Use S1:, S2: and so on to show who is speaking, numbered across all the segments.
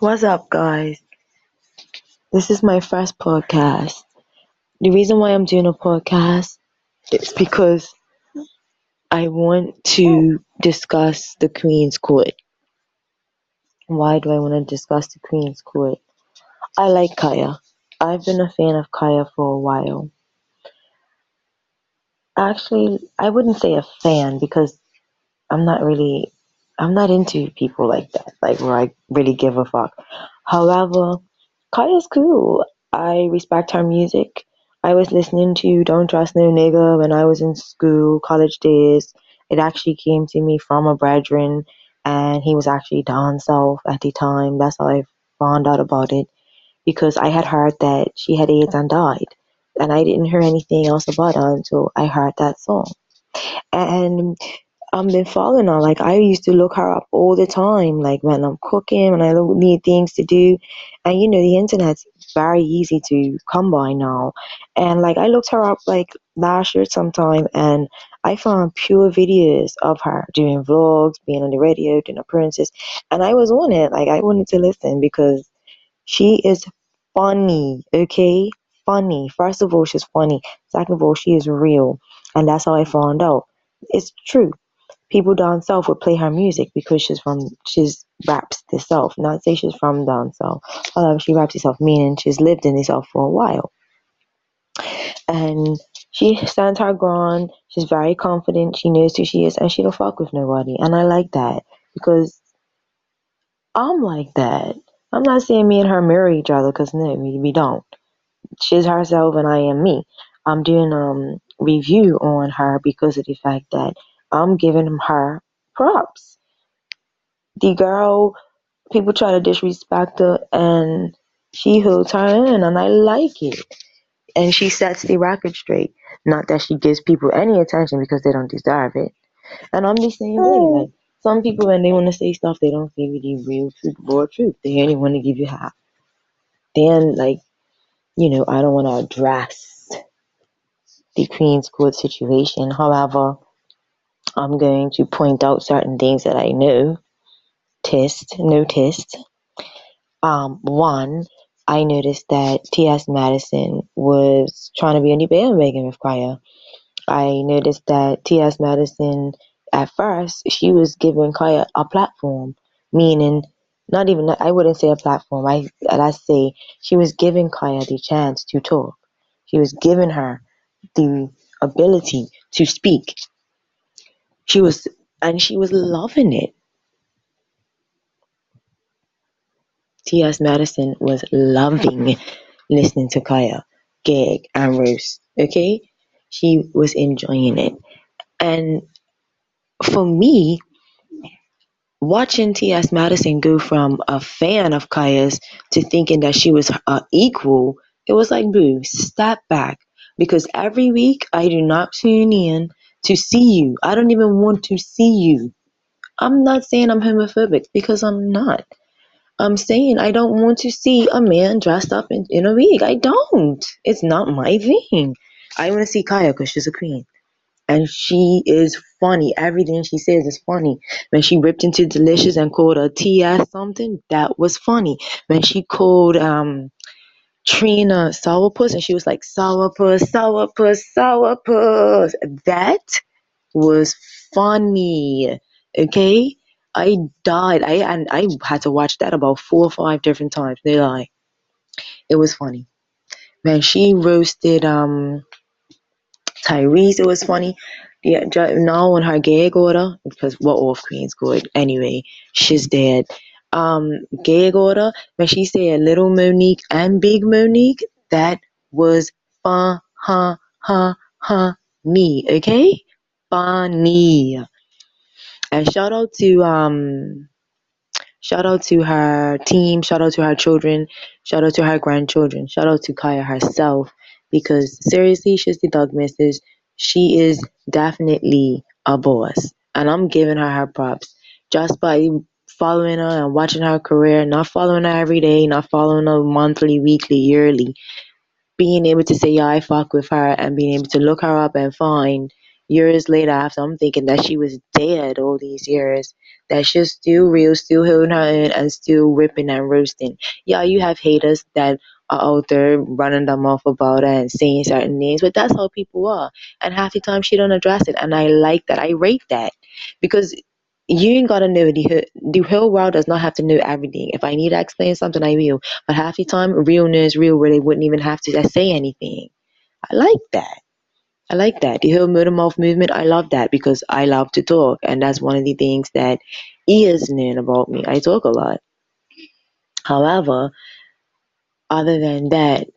S1: What's up, guys? This is my first podcast. The reason why I'm doing a podcast is because I want to discuss the Queen's Court. Why do I want to discuss the Queen's Court? I like Khia. I've been a fan of Khia for a while. Actually, I wouldn't say a fan because I'm not really I'm not into people like that, like where I really give a fuck. However, Khia's cool. I respect her music. I was listening to Don't Trust No Nigga when I was in school, college days. It actually came to me from a brethren, and he was actually down south at the time. That's how I found out about it because I had heard that she had AIDS and died, and I didn't hear anything else about her until I heard that song. And I've been following her. Like I used to look her up all the time, like when I'm cooking, when I need things to do, and you know the internet's very easy to come by now. And like I looked her up like last year sometime, and I found pure videos of her doing vlogs, being on the radio, doing appearances, and I was on it. Like I wanted to listen because she is funny. Okay, funny. First of all, she's funny. Second of all, she is real, and that's how I found out. It's true people down south would play her music because she's from she's raps herself. Not say she's from down south. although she raps herself, meaning she's lived in the south for a while. And she stands her ground. She's very confident. She knows who she is, and she don't fuck with nobody. And I like that because I'm like that. I'm not saying me and her marry each other because no, we, we don't. She's herself, and I am me. I'm doing um review on her because of the fact that I'm giving her props. The girl, people try to disrespect her, and she holds her in, and I like it. And she sets the record straight. Not that she gives people any attention because they don't deserve it. And I'm the same way. Oh. Like some people, when they want to say stuff, they don't give you the real truth, raw truth. They only want to give you half. Then, like, you know, I don't want to address the Queen's Court situation. However, I'm going to point out certain things that I know, test, noticed. Um, one, I noticed that T.S. Madison was trying to be on the bandwagon with Khia. I noticed that T.S. Madison, at first, she was giving Khia a platform, meaning not even I wouldn't say a platform. I let's say she was giving Khia the chance to talk. She was giving her the ability to speak she was and she was loving it. T.S. Madison was loving listening to Khia, Gig, and Rose. Okay? She was enjoying it. And for me, watching T.S. Madison go from a fan of Khia's to thinking that she was uh, equal, it was like, boo, step back. Because every week I do not tune in to see you. I don't even want to see you. I'm not saying I'm homophobic because I'm not. I'm saying I don't want to see a man dressed up in, in a wig. I don't. It's not my thing. I want to see Khia because she's a queen. And she is funny. Everything she says is funny. When she ripped into Delicious and called her TS something, that was funny. When she called um Trina sourpuss, and she was like sourpuss, sourpuss, sourpuss. That was funny. Okay, I died. I and I had to watch that about four or five different times. They lie. It was funny. Man, she roasted um Tyrese. It was funny. Yeah, now on her gag order because we're off Queen's good. anyway. She's dead um gag order when she said little Monique and big Monique, that was fun ha ha ha me, okay? Funny. And shout out to um shout out to her team, shout out to her children, shout out to her grandchildren, shout out to Khia herself because seriously she's the dog missus. She is definitely a boss. And I'm giving her her props just by following her and watching her career, not following her every day, not following her monthly, weekly, yearly, being able to say, yeah, I fuck with her and being able to look her up and find years later after I'm thinking that she was dead all these years, that she's still real, still holding her own, and still ripping and roasting. Yeah, you have haters that are out there running them off about her and saying certain things, but that's how people are. And half the time she don't address it, and I like that. I rate that because you ain't gotta know the whole, the whole world does not have to know everything. If I need to explain something, I will. But half the time, real news, real, where they wouldn't even have to say anything. I like that. I like that. The whole murder mouth movement, I love that because I love to talk. And that's one of the things that is known about me. I talk a lot. However, other than that,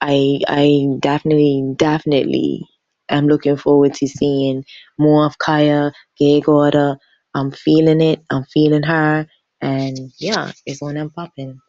S1: I I definitely, definitely am looking forward to seeing more of Khia, Gag Order. I'm feeling it. I'm feeling her. And yeah, it's on and popping.